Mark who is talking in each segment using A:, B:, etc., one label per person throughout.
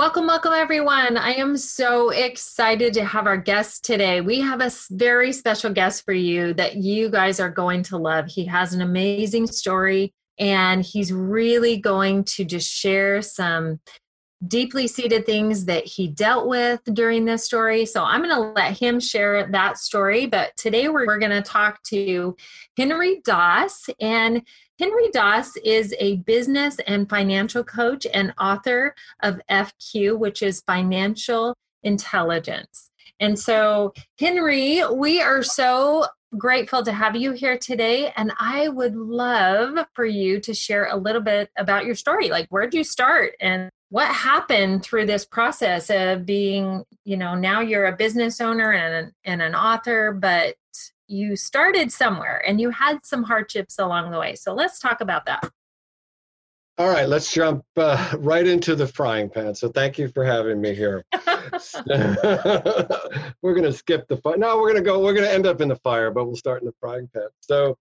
A: Welcome, welcome, everyone. I am so excited to have our guest today. We have a very special guest for you that you guys are going to love. He has an amazing story, and he's really going to just share some deeply seated things that he dealt with during this story. So I'm going to let him share that story. But today we're, we're going to talk to Henry Doss. And Henry Doss is a business and financial coach and author of FQ, which is Financial Intelligence. And so, Henry, we are so grateful to have you here today. And I would love for you to share a little bit about your story. Like, where'd you start and what happened through this process of being, you know, now you're a business owner and, and an author, but you started somewhere and you had some hardships along the way. So let's talk about that.
B: All right, let's jump uh, right into the frying pan. So thank you for having me here. we're going to skip the fire. No, we're going to go, we're going to end up in the fire, but we'll start in the frying pan. So,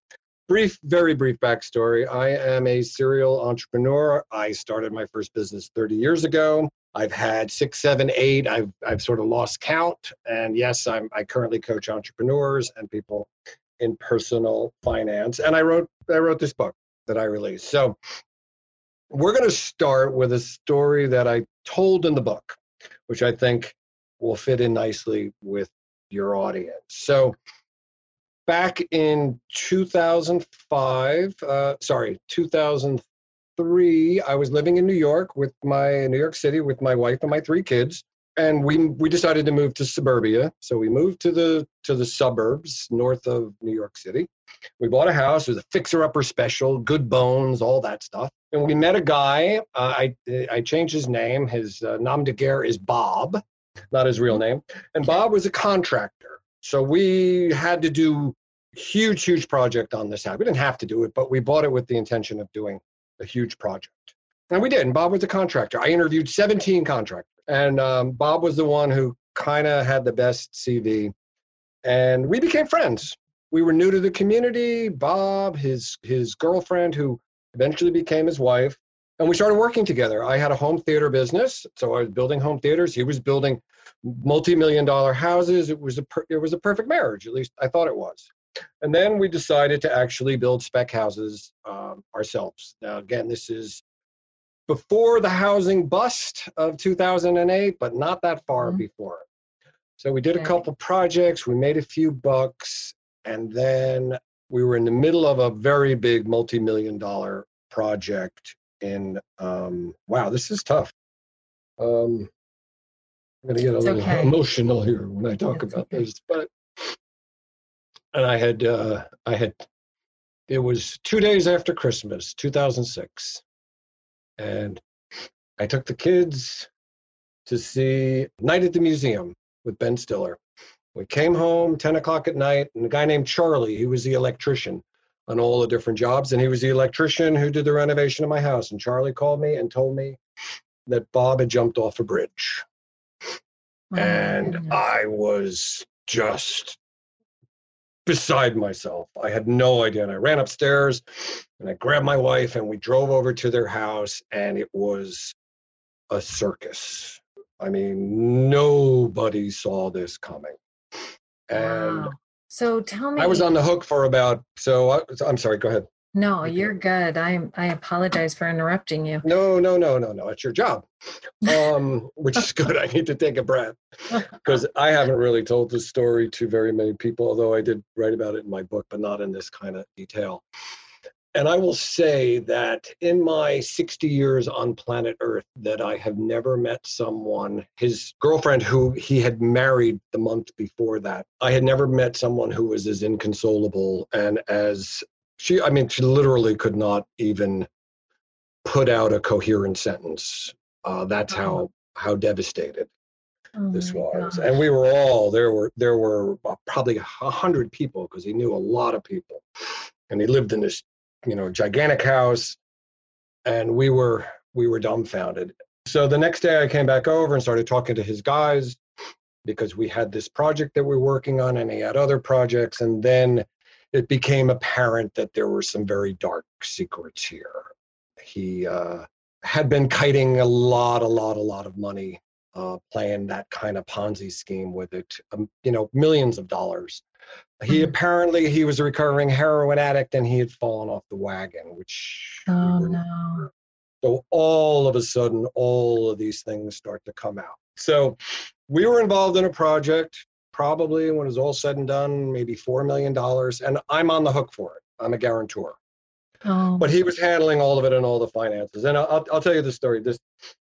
B: brief, very brief backstory. I am a serial entrepreneur. I started my first business 30 years ago. I've had six, seven, eight. I've I've sort of lost count. And yes, I'm I currently coach entrepreneurs and people in personal finance. And I wrote I wrote this book that I released. So we're going to start with a story that I told in the book, which I think will fit in nicely with your audience. So back in 2005, uh, sorry, 2003, I was living in New York with my New York City with my wife and my three kids, and we we decided to move to suburbia. So we moved to the to the suburbs north of New York City. We bought a house. It was a fixer-upper special, good bones, all that stuff. And we met a guy. Uh, I I changed his name. His uh, nom de guerre is Bob, not his real name. And Bob was a contractor. So we had to do huge, huge project on this house. We didn't have to do it, but we bought it with the intention of doing a huge project. And we did. And Bob was a contractor. I interviewed 17 contractors. And um, Bob was the one who kind of had the best CV. And we became friends. We were new to the community. Bob, his his girlfriend, who eventually became his wife, and we started working together. I had a home theater business, so I was building home theaters. He was building multi-million dollar houses. It was a per, it was a perfect marriage. At least I thought it was. And then we decided to actually build spec houses um, ourselves. Now, again, this is before the housing bust of 2008, but not that far mm-hmm. before. So we did a couple projects, we made a few bucks, and then we were in the middle of a very big multi million dollar project in, um, wow, this is tough. Um, I'm going to get a it's little okay. emotional here when I talk it's about okay. this, but and I had uh, I had it was two days after Christmas, 2006, and I took the kids to see Night at the Museum with Ben Stiller. We came home 10 o'clock at night, and a guy named Charlie, he was the electrician on all the different jobs, and he was the electrician who did the renovation of my house. And Charlie called me and told me that Bob had jumped off a bridge. Oh, and I was just beside myself. I had no idea. And I ran upstairs and I grabbed my wife and we drove over to their house and it was a circus. I mean, nobody saw this coming. And
A: wow. so tell me.
B: I was on the hook for about, so I, I'm sorry, go ahead.
A: No, you're good. I I apologize for interrupting you.
B: No, no, no, no, no. It's your job, um, which is good. I need to take a breath because I haven't really told this story to very many people, although I did write about it in my book, but not in this kind of detail. And I will say that in my 60 years on planet Earth, that I have never met someone, his girlfriend who he had married the month before that, I had never met someone who was as inconsolable and as she, I mean, she literally could not even put out a coherent sentence. Uh, that's how oh. how devastated oh this was, gosh. and we were all there. Were there were probably a hundred people because he knew a lot of people, and he lived in this you know gigantic house, and we were we were dumbfounded. So the next day, I came back over and started talking to his guys because we had this project that we're working on, and he had other projects, and then it became apparent that there were some very dark secrets here. He uh, had been kiting a lot, a lot, a lot of money, uh, playing that kind of Ponzi scheme with it, um, you know, millions of dollars. He mm-hmm. apparently he was a recovering heroin addict and he had fallen off the wagon, which
A: oh no.
B: So all of a sudden, all of these things start to come out. So we were involved in a project probably when it's all said and done, maybe $4 million. And I'm on the hook for it. I'm a guarantor. Oh. But he was handling all of it and all the finances. And I'll, I'll tell you the story. This,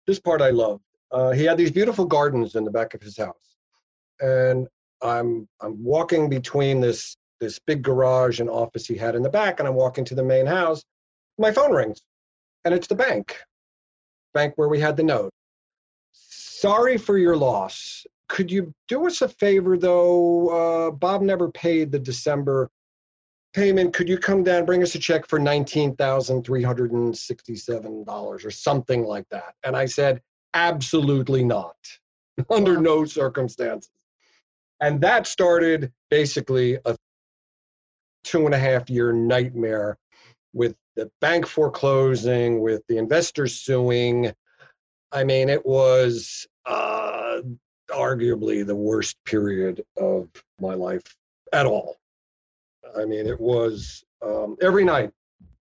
B: this part I love. Uh, he had these beautiful gardens in the back of his house. And I'm, I'm walking between this, this big garage and office he had in the back, and I'm walking to the main house. My phone rings, and it's the bank, bank where we had the note. Sorry for your loss could you do us a favor though? Uh, Bob never paid the December payment. Could you come down, bring us a check for nineteen thousand three hundred and sixty-seven dollars or something like that? And I said, absolutely not, under no circumstances. And that started basically a two and a half year nightmare with the bank foreclosing, with the investors suing. I mean, it was uh, arguably the worst period of my life at all. I mean, it was um, every night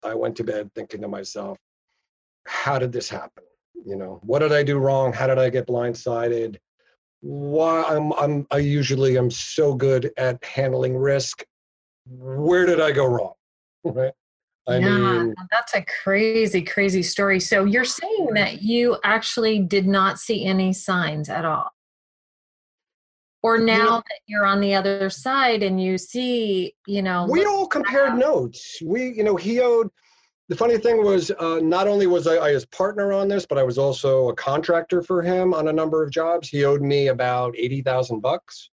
B: I went to bed thinking to myself, how did this happen? You know, what did I do wrong? How did I get blindsided? Why I'm, I'm I usually am so good at handling risk. Where did I go wrong? Right.
A: I yeah, mean, that's a crazy, crazy story. So you're saying that you actually did not see any signs at all? Or now you know, that you're on the other side and you see you know
B: we all compared notes. We you know he owed the funny thing was uh, not only was I, I, his partner on this but i was also a contractor for him on a number of jobs. He owed me about 80000 bucks.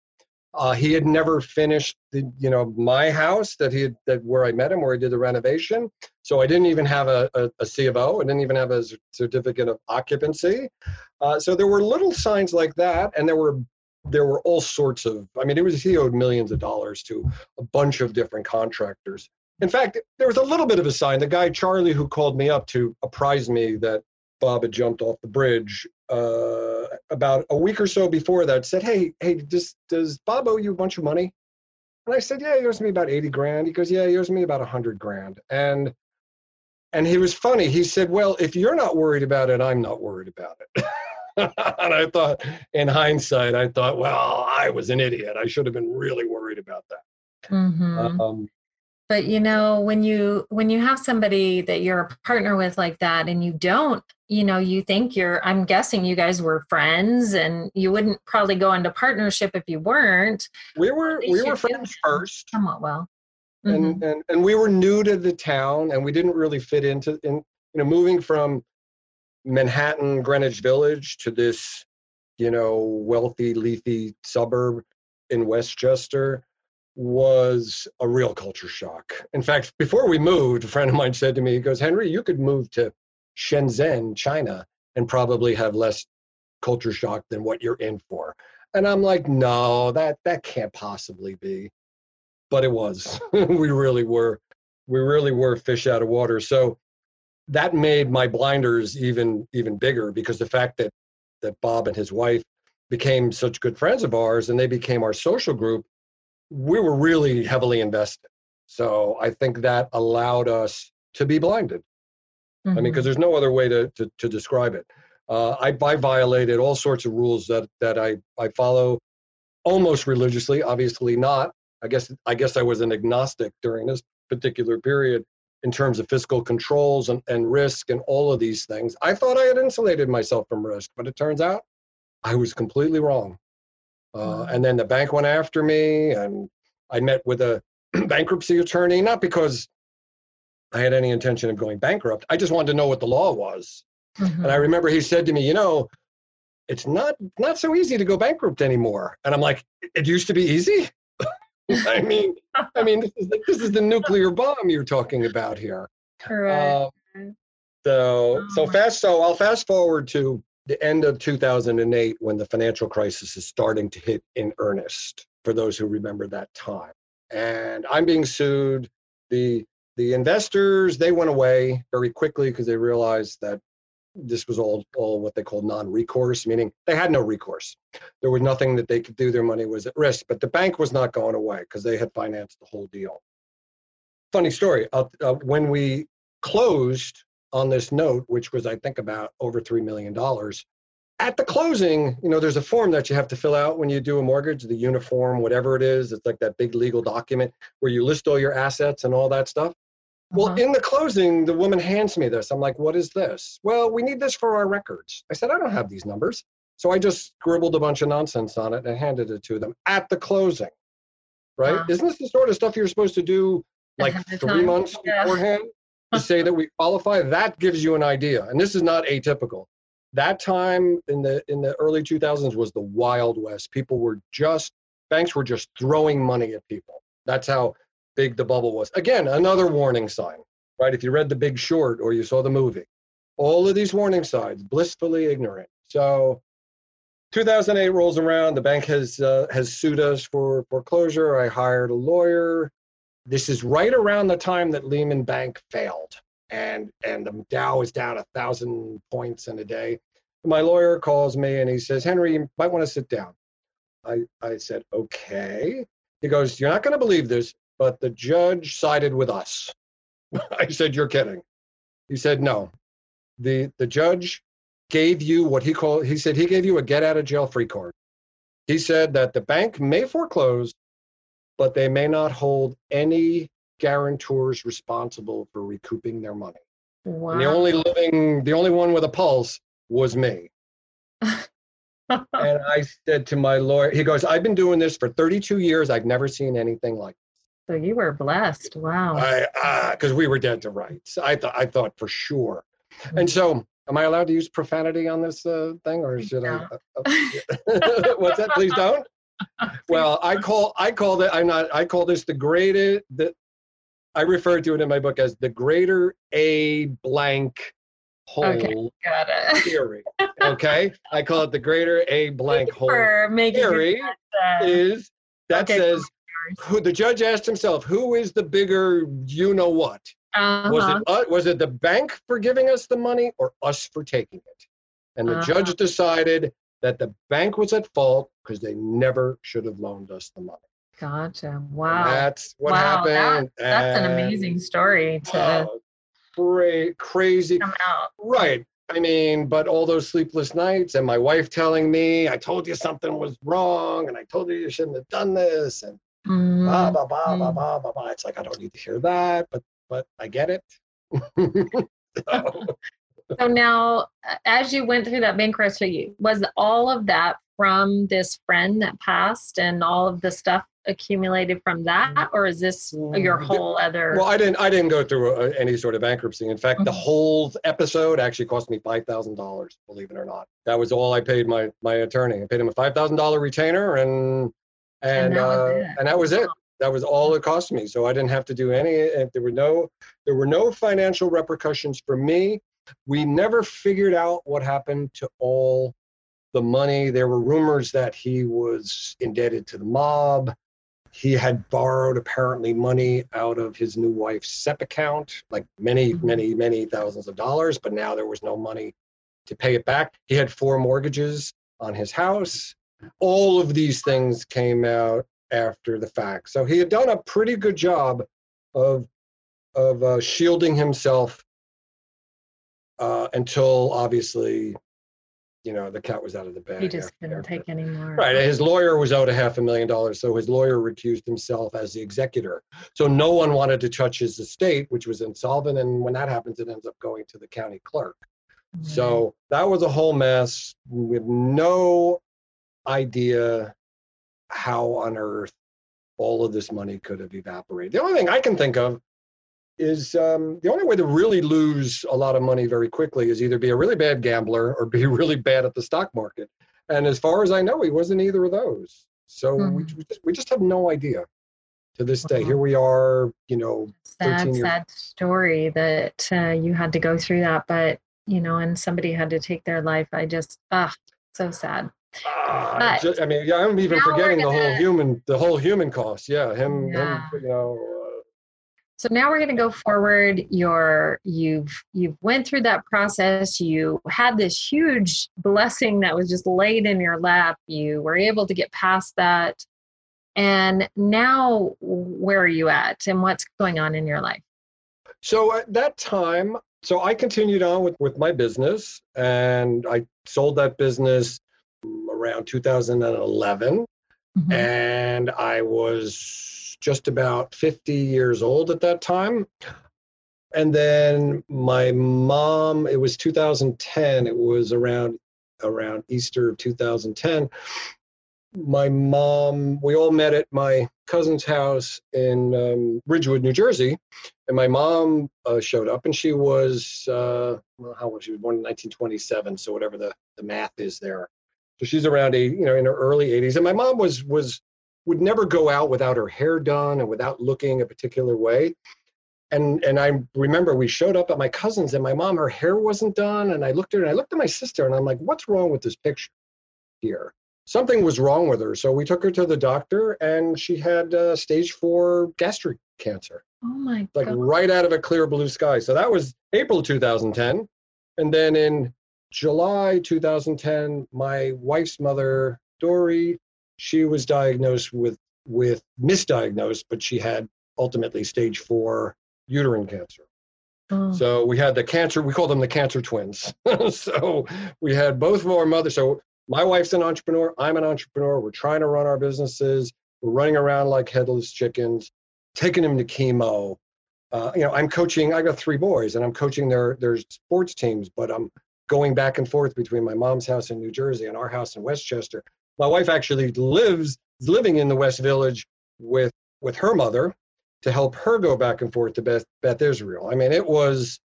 B: Uh, he had never finished the you know my house that he had that where i met him where he did the renovation. So i didn't even have a, a, a c of o. I didn't even have a certificate of occupancy. Uh, so there were little signs like that and there were there were all sorts of i mean it was he owed millions of dollars to a bunch of different contractors. In fact there was a little bit of a sign the guy charlie who called me up to apprise me that bob had jumped off the bridge uh, about a week or so before that said hey hey does, does bob owe you a bunch of money? And i said yeah he owes me about 80 grand. He goes yeah he owes me about 100 grand. And and he was funny. He said well if you're not worried about it i'm not worried about it and I thought, in hindsight, I thought, well, I was an idiot. I should have been really worried about that.
A: Mm-hmm. Um, but you know, when you when you have somebody that you're a partner with like that, and you don't, you know, you think you're. I'm guessing you guys were friends, and you wouldn't probably go into partnership if you weren't.
B: We were we were friends first.
A: Somewhat well.
B: Mm-hmm. And, and and we were new to the town, and we didn't really fit into in you know moving from Manhattan, Greenwich Village to this, you know, wealthy, leafy suburb in Westchester was a real culture shock. In fact, before we moved, a friend of mine said to me, he goes, Henry, you could move to Shenzhen, China, and probably have less culture shock than what you're in for. And I'm like, no, that that can't possibly be. But it was. we really were. We really were fish out of water. So that made my blinders even even bigger because the fact that that Bob and his wife became such good friends of ours and they became our social group, we were really heavily invested. So I think that allowed us to be blinded. Mm-hmm. I mean, because mm-hmm. there's no other way to, to, to describe it. Uh, I, I violated all sorts of rules that, that I, I follow almost religiously, obviously not. I guess I guess I was an agnostic during this particular period in terms of fiscal controls and, and risk and all of these things. I thought I had insulated myself from risk, but it turns out I was completely wrong. Uh, and then the bank went after me, and I met with a bankruptcy attorney, not because I had any intention of going bankrupt. I just wanted to know what the law was. Mm-hmm. And I remember he said to me, you know, it's not not so easy to go bankrupt anymore. And I'm like, it used to be easy. I mean, I mean, this is the, this is the nuclear bomb you're talking about here.
A: Correct. Uh,
B: so oh, so fast. So I'll fast forward to the end of 2008 when the financial crisis is starting to hit in earnest. For those who remember that time, and I'm being sued. The the investors they went away very quickly because they realized that this was all all what they called non-recourse, meaning they had no recourse. There was nothing that they could do. Their money was at risk, but the bank was not going away because they had financed the whole deal. Funny story. Uh, uh, when we closed on this note, which was I think about over three million dollars, at the closing, you know, there's a form that you have to fill out when you do a mortgage, the uniform, whatever it is. It's like that big legal document where you list all your assets and all that stuff. Well, uh-huh. in the closing, the woman hands me this. I'm like, what is this? Well, we need this for our records. I said, I don't have these numbers. So I just scribbled a bunch of nonsense on it and handed it to them at the closing. Right? Uh-huh. Isn't this the sort of stuff you're supposed to do like three months beforehand to say that we qualify? That gives you an idea. And this is not atypical. That time in the in the early 2000s was the wild west. People were just banks were just throwing money at people. That's how big the bubble was. Again, another warning sign, right? If you read The Big Short or you saw the movie, all of these warning signs, blissfully ignorant. So 2008 rolls around. The bank has uh, has sued us for foreclosure. I hired a lawyer. This is right around the time that Lehman Bank failed, and and the Dow is down a thousand points in a day. My lawyer calls me and he says, "Henry, you might want to sit down." I I said, "Okay." He goes, "You're not going to believe this but the judge sided with us. I said, You're kidding. He said, No. The, the judge gave you what he called, he said, he gave you a get out of jail free card. He said that the bank may foreclose, but they may not hold any guarantors responsible for recouping their money. Wow. And the only living, the only one with a pulse was me. and I said to my lawyer, he goes, I've been doing this for 32 years. I've never seen anything like
A: so you were blessed. Wow.
B: I because uh, we were dead to rights. I thought I thought for sure. Mm-hmm. And so, am I allowed to use profanity on this uh, thing, or should I? Uh, what's that? Please don't. Well, I call I call it. I'm not. I call this the greater The I refer to it in my book as the greater A blank hole
A: okay, got it.
B: theory. Okay, I call it the greater A blank hole theory. Is that okay. says who the judge asked himself, who is the bigger you know what? Uh-huh. Was it uh, was it the bank for giving us the money or us for taking it? And the uh-huh. judge decided that the bank was at fault because they never should have loaned us the money.
A: Gotcha. Wow.
B: And that's what wow, happened.
A: That, that's and, an amazing story to uh,
B: cra- crazy.
A: Come out.
B: Right. I mean, but all those sleepless nights and my wife telling me, I told you something was wrong and I told you you shouldn't have done this. And Mm-hmm. Blah, blah, blah, blah, blah, blah, blah. It's like, I don't need to hear that, but, but I get it.
A: so. so now, as you went through that bankruptcy, was all of that from this friend that passed and all of the stuff accumulated from that or is this your mm, whole other
B: well i didn't i didn't go through a, uh, any sort of bankruptcy in fact mm-hmm. the whole episode actually cost me $5000 believe it or not that was all i paid my my attorney i paid him a $5000 retainer and and and that, uh, and that was it. That was all it cost me. So I didn't have to do any. There were no there were no financial repercussions for me. We never figured out what happened to all the money. There were rumors that he was indebted to the mob. He had borrowed apparently money out of his new wife's SEP account, like many, mm-hmm. many, many thousands of dollars, but now there was no money to pay it back. He had four mortgages on his house all of these things came out after the fact. So he had done a pretty good job of of uh, shielding himself uh, until obviously, you know, the cat was out of the bag.
A: He just
B: after-
A: couldn't
B: after-
A: take anymore.
B: Right. His lawyer was owed a half a million dollars, so his lawyer recused himself as the executor. So no one wanted to touch his estate, which was insolvent. And when that happens, it ends up going to the county clerk.
A: Right.
B: So that was a whole mess with no idea how on earth all of this money could have evaporated. The only thing I can think of is um, the only way to really lose a lot of money very quickly is either be a really bad gambler or be really bad at the stock market. And as far as I know, he wasn't either of those. So we,
A: Mhm.
B: we, just, we just have no idea to this day.
A: Wow.
B: Here we are, you know,
A: sad,
B: 13 years-
A: sad story that uh, you had to go through that, but you know, and somebody had to take their life. I just, ah, so sad.
B: Ah,
A: But
B: ju- I mean, yeah, I'm even forgetting the whole human, the whole human cost. Yeah, him,
A: Yeah.
B: him you know. Uh,
A: So now we're going to go forward. Your you've you've went through that process. You had this huge blessing that was just laid in your lap. You were able to get past that, and now where are you at, and what's going on in your life?
B: So at that time, so I continued on with, with my business and I sold that business around 2011.
A: Mhm.
B: And I was just about 50 years old at that time. And then my mom, it was 2010, it was around around Easter of 2010. My mom, we all met at my cousin's house in um, Ridgewood, New Jersey, and my mom uh, showed up, and she was uh, well, how old? She was born in 1927, so whatever the, the math is there. So she's around eight, you know, in her early 80s, and my mom was was would never go out without her hair done and without looking a particular way. And and I remember we showed up at my cousin's, and my mom, her hair wasn't done, and I looked at her, and I looked at my sister, and I'm like, what's wrong with this picture here? Something was wrong with her, so we took her to the doctor, and she had uh, stage four gastric cancer
A: Oh my God.
B: like right out of a clear blue sky. So that was April 2010. And then in July 2010, my wife's mother, Dory, she was diagnosed with with misdiagnosed, but she had ultimately stage four uterine cancer.
A: Oh,
B: So we had the cancer, we call them the cancer twins. so we had both of our mothers. So my wife's an entrepreneur, I'm an entrepreneur. We're trying to run our businesses. We're running around like headless chickens, taking them to chemo. Uh, you know, I'm coaching, I got three boys and I'm coaching their their sports teams, but I'm going back and forth between my mom's house in New Jersey and our house in Westchester. My wife actually lives living in the West Village with with her mother to help her go back and forth to Beth, Beth Israel. I mean, it was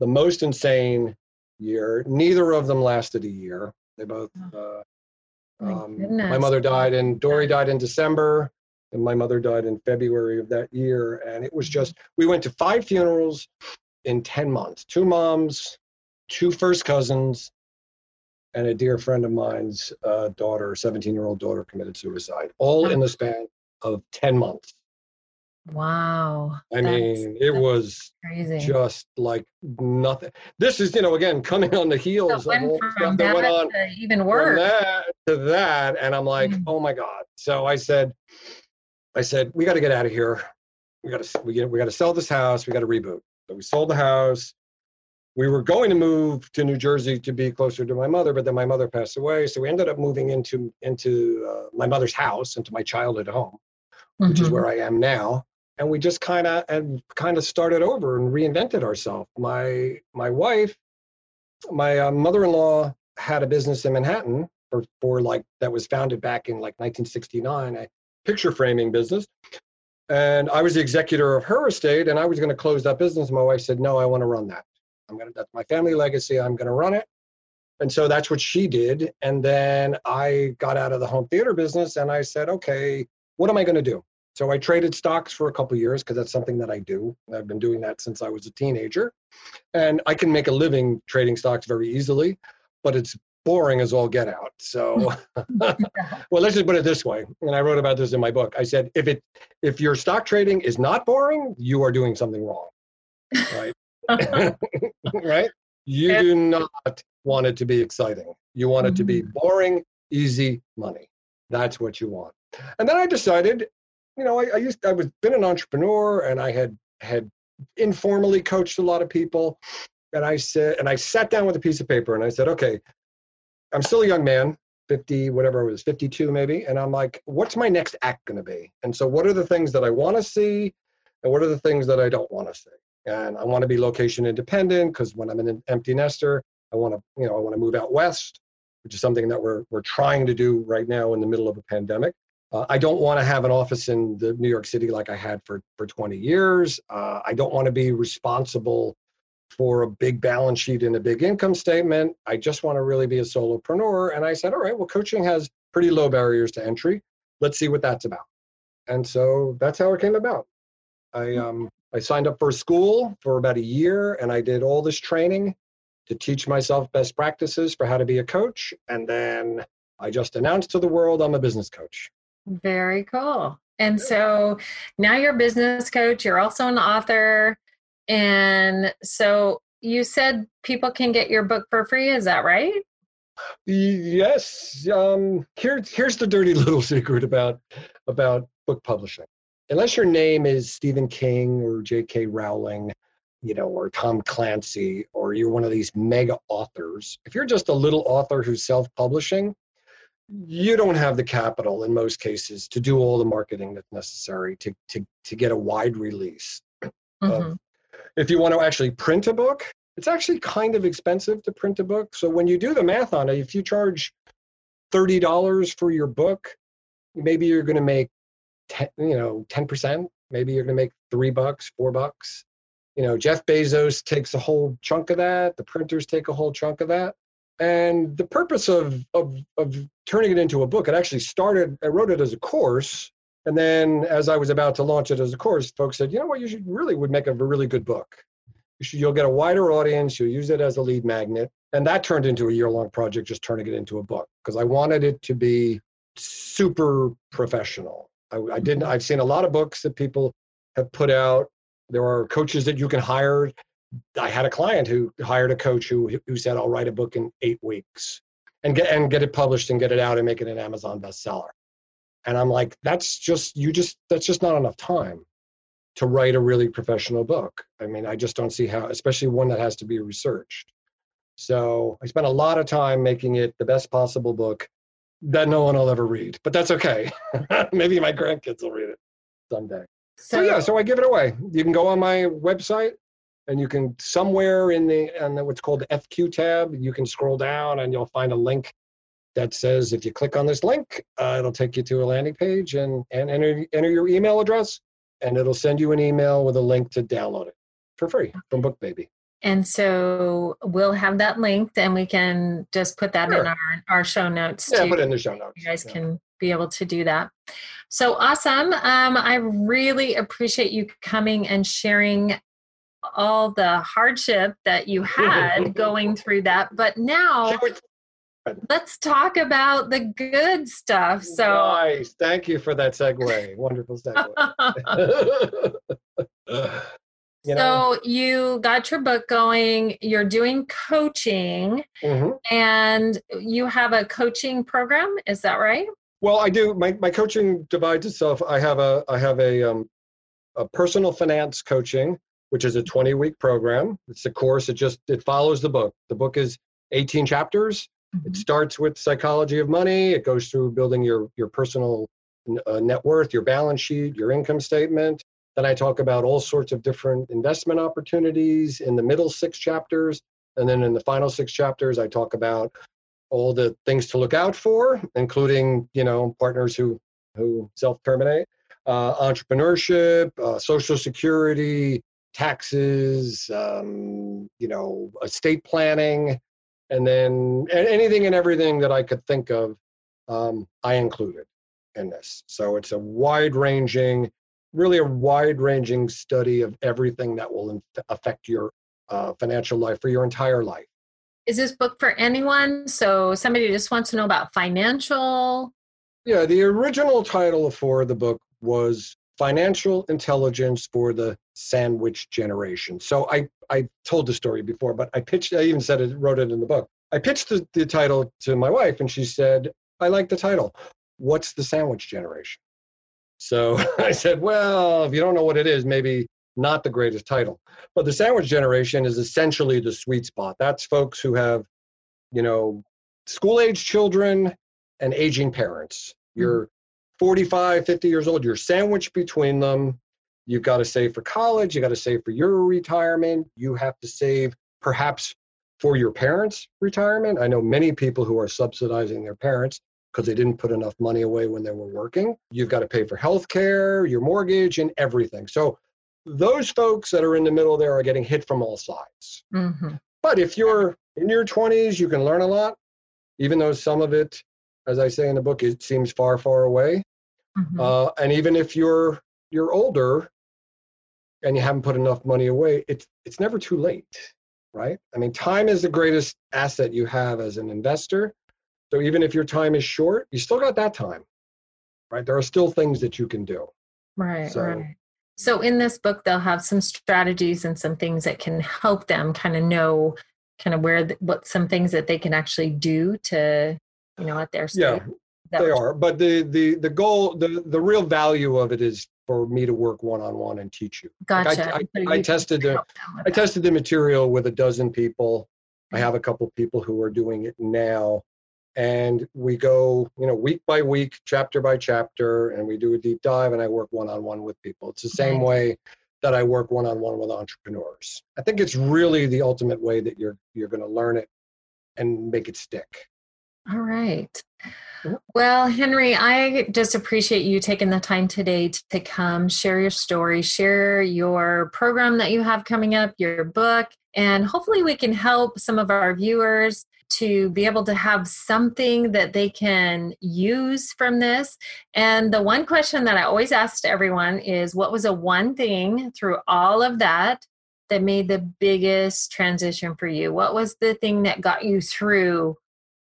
B: the most insane year. Neither of them lasted a year. They both. Uh,
A: My
B: um, my mother died, and Dory died in December, and my mother died in February of that year. And it was just we went to five funerals in ten months. Two moms, two first cousins, and a dear friend of mine's uh, daughter, seventeen-year-old daughter, committed suicide. All in the span of ten months.
A: wow!
B: I mean, it was
A: crazy.
B: just like nothing. This is, you know, again coming on the heels
A: it
B: of all stuff that went on
A: even worse.
B: that to that, and I'm like,
A: Mm.
B: oh my god. So I said, I said, we got to get out of here. We got to we get we got to sell this house. We got to reboot. So we sold the house. We were going to move to New Jersey to be closer to my mother, but then my mother passed away. So we ended up moving into into uh, my mother's house, into my childhood home which is
A: Mhm.
B: where I am now. And we just kind of and kind of started over and reinvented ourselves. My my wife, my uh, mother-in-law had a business in Manhattan for for like that was founded back in like 1969, a picture framing business. And I was the executor of her estate, and I was going to close that business. My wife said, "No, I want to run that. I'm gonna. That's my family legacy. I'm going to run it." And so that's what she did. And then I got out of the home theater business, and I said, "Okay, what am I going to do? So I traded stocks for a couple years because that's something that I do. I've been doing that since I was a teenager. And I can make a living trading stocks very easily, but it's boring as all get out. So, well, let's just put it this way. And I wrote about this in my book. I said, if it, if your stock trading is not boring, you are doing something wrong, right? right? You do not want it to be exciting. You want it to be mm-hmm. boring, easy money. That's what you want. And then I decided, you know, I, I used I was been an entrepreneur and I had had informally coached a lot of people. And I said, and I sat down with a piece of paper and I said, okay, I'm still a young man, 50, whatever it was, 52 maybe. And I'm like, what's my next act going to be? And so, what are the things that I want to see? And what are the things that I don't want to see? And I want to be location independent because when I'm an empty nester, I want to, you know, I want to move out west, which is something that we're, we're trying to do right now in the middle of a pandemic. Uh, I don't want to have an office in the New York City like I had for, for 20 years. Uh, I don't want to be responsible for a big balance sheet and a big income statement. I just want to really be a solopreneur. And I said, all right, well, coaching has pretty low barriers to entry. Let's see what that's about. And so that's how it came about. I, um, I signed up for a school for about a year and I did all this training to teach myself best practices for how to be a coach. And then I just announced to the world I'm a business coach.
A: Very cool. And so now you're a business coach, you're also an author. And so you said people can get your book for free, is that right?
B: Yes. Um, here, here's the dirty little secret about about book publishing. Unless your name is Stephen King or J.K. Rowling, you know, or Tom Clancy, or you're one of these mega authors, if you're just a little author who's self-publishing, you don't have the capital in most cases to do all the marketing that's necessary to to to get a wide release. Mm-hmm. if you want to actually print a book, it's actually kind of expensive to print a book. So when you do the math on it, if you charge thirty dollars for your book, maybe you're going to make 10, you know ten percent. Maybe you're going to make three bucks, four bucks. You know, Jeff Bezos takes a whole chunk of that. The printers take a whole chunk of that. And the purpose of, of, of turning it into a book, it actually started, I wrote it as a course. And then as I was about to launch it as a course, folks said, you know what, you should really would make a really good book. You should, you'll get a wider audience, you'll use it as a lead magnet. And that turned into a year long project, just turning it into a book because I wanted it to be super professional. I, I didn't, I've seen a lot of books that people have put out. There are coaches that you can hire I had a client who hired a coach who who said, "I'll write a book in eight weeks and get and get it published and get it out and make it an Amazon bestseller." And I'm like, "That's just you just that's just not enough time to write a really professional book. I mean, I just don't see how, especially one that has to be researched." So I spent a lot of time making it the best possible book that no one will ever read, but that's okay. Maybe my grandkids will read it someday. So, so yeah, so I give it away. You can go on my website, and you can somewhere in the on the, what's called the FQ tab, you can scroll down and you'll find a link that says if you click on this link, uh, it'll take you to a landing page and and enter enter your email address, and it'll send you an email with a link to download it for free from BookBaby.
A: And so we'll have that linked, and we can just put that sure. in our our show notes.
B: Yeah, too. put it in the show notes.
A: You guys
B: yeah.
A: can be able to do that. So awesome! Um, I really appreciate you coming and sharing all the hardship that you had going through that. But now let's talk about the good stuff. So
B: nice. Thank you for that segue. Wonderful segue.
A: you know? So you got your book going, you're doing coaching, mm-hmm. and you have a coaching program, is that right?
B: Well, I do. My, my coaching divides itself. I have a I have a um, a personal finance coaching which is a 20 week program. It's a course. It just it follows the book. The book is 18 chapters. Mm-hmm. It starts with psychology of money. It goes through building your your personal uh, net worth, your balance sheet, your income statement. Then I talk about all sorts of different investment opportunities in the middle six chapters. And then in the final six chapters, I talk about all the things to look out for, including, you know, partners who, who self-terminate, uh, entrepreneurship, uh, social security, taxes, um, you know, estate planning, and then anything and everything that I could think of, um, I included in this. So it's a wide ranging, really a wide ranging study of everything that will affect your uh, financial life for your entire life.
A: Is this book for anyone? So somebody just wants to know about financial.
B: Yeah, the original title for the book was financial intelligence for the sandwich generation. So I, I told the story before, but I pitched, I even said it, wrote it in the book. I pitched the, the title to my wife and she said, I like the title. What's the sandwich generation? So I said, well, if you don't know what it is, maybe not the greatest title. But the sandwich generation is essentially the sweet spot. That's folks who have, you know, school age children and aging parents. Mm-hmm. You're 45, 50 years old, you're sandwiched between them. You've got to save for college, you got to save for your retirement, you have to save perhaps for your parents' retirement. I know many people who are subsidizing their parents because they didn't put enough money away when they were working. You've got to pay for health care, your mortgage, and everything. So those folks that are in the middle there are getting hit from all sides. Mm-hmm. But if you're in your 20s, you can learn a lot, even though some of it, as I say in the book, it seems far, far away. Mm-hmm. Uh, and even if you're you're older and you haven't put enough money away, it's it's never too late, right? I mean, time is the greatest asset you have as an investor. So even if your time is short, you still got that time, right? There are still things that you can do.
A: Right, so, right. So in this book, they'll have some strategies and some things that can help them kind of know kind of where the, what some things that they can actually do to you know at their
B: state. yeah they are but the the the goal the the real value of it is for me to work one on one and teach you
A: gotcha
B: like I, I, I tested the i tested the material with a dozen people i have a couple people who are doing it now and we go you know week by week chapter by chapter and we do a deep dive and i work one on one with people. It's the same way that i work one on one with entrepreneurs. I think it's really the ultimate way that you're you're going to learn it and make it stick.
A: All right. Well henry i just appreciate you taking the time today to come share your story share your program that you have coming up your book and hopefully we can help some of our viewers to be able to have something that they can use from this. And the one question that I always ask to everyone is what was a one thing through all of that that made the biggest transition for you? What was the thing that got you through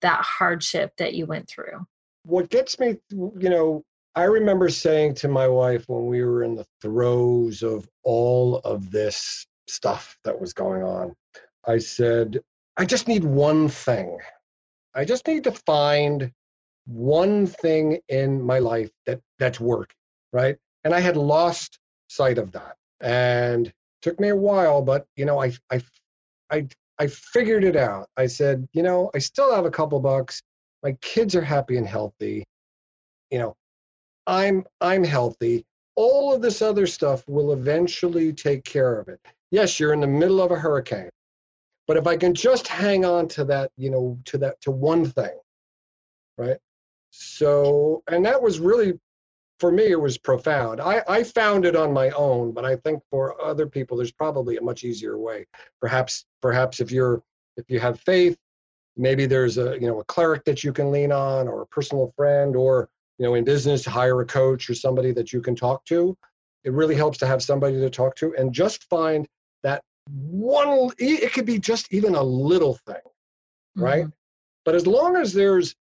A: that hardship that you went through?
B: What gets me, you know, I remember saying to my wife when we were in the throes of all of this stuff that was going on, I said, I just need one thing. I just need to find one thing in my life that that's working, right? And I had lost sight of that. And took me a while, but you know, I I I I figured it out. I said, you know, I still have a couple bucks. My kids are happy and healthy. You know, I'm I'm healthy. All of this other stuff will eventually take care of it. Yes, you're in the middle of a hurricane. But if I can just hang on to that, you know, to that, to one thing, right? So, and that was really, for me, it was profound. I, I found it on my own, but I think for other people, there's probably a much easier way. Perhaps, perhaps if you're, if you have faith, maybe there's a, you know, a cleric that you can lean on, or a personal friend, or you know, in business, hire a coach or somebody that you can talk to. It really helps to have somebody to talk to, and just find that one it could be just even a little thing right? Mm-hmm. but as long as there's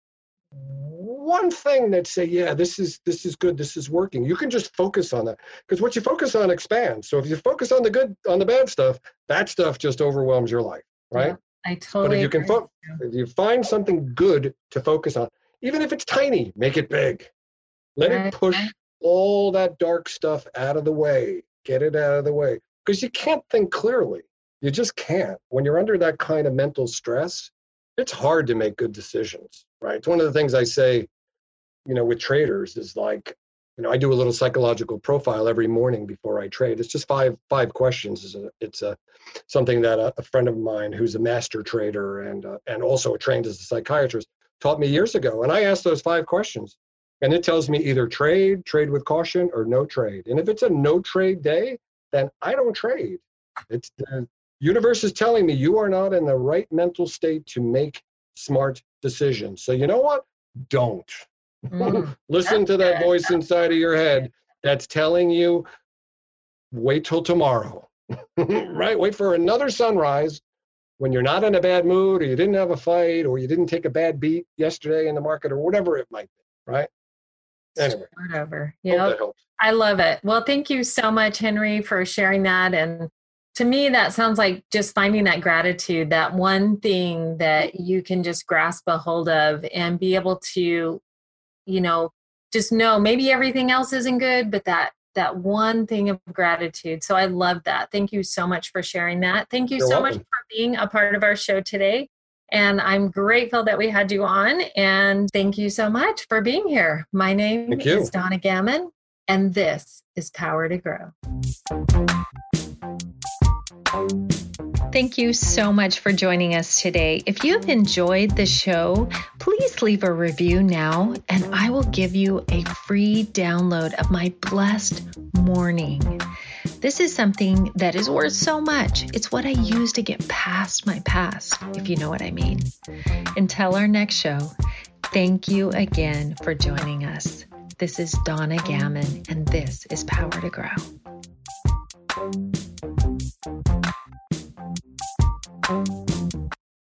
B: one thing that say yeah this is this is good this is working you can just focus on that. Because what you focus on expands. So if you focus on the good on the bad stuff that stuff just overwhelms your life right? Yeah,
A: i totally
B: but if you can fo- if you find something good to focus on even if it's tiny make it big. Let right. it push all that dark stuff out of the way. Get it out of the way because you can't think clearly. You just can't. When you're under that kind of mental stress, it's hard to make good decisions, right? It's one of the things I say, you know, with traders is like, you know, I do a little psychological profile every morning before I trade. It's just five five questions. It's a, it's a something that a, a friend of mine who's a master trader and uh, and also trained as a psychiatrist taught me years ago. And I ask those five questions, and it tells me either trade, trade with caution, or no trade. And if it's a no trade day, then I don't trade. It's the universe is telling me you are not in the right mental state to make smart decisions. So you know what? Don't. Mm, Listen to that voice inside of your head that's telling you wait till tomorrow. right? Wait for another sunrise when you're not in a bad mood or you didn't have a fight or you didn't take a bad beat yesterday in the market or whatever it might be, right? Anyway.
A: Whatever. Yeah. I love it. Well, thank you so much, Henry, for sharing that. And to me, that sounds like just finding that gratitude, that one thing that you can just grasp a hold of and be able to, you know, just know maybe everything else isn't good, but that that one thing of gratitude. So I love that. Thank you so much for sharing that. Thank you
B: You're
A: so
B: welcome.
A: much for being a part of our show today. And I'm grateful that we had you on. And thank you so much for being here. My name is Donna Gammon, and this is Power to Grow. Thank you so much for joining us today. If you've enjoyed the show, please leave a review now, and I will give you a free download of my blessed morning. This is something that is worth so much. It's what I use to get past my past, if you know what I mean. Until our next show, thank you again for joining us. This is Donna Gammon, and this is Power to Grow.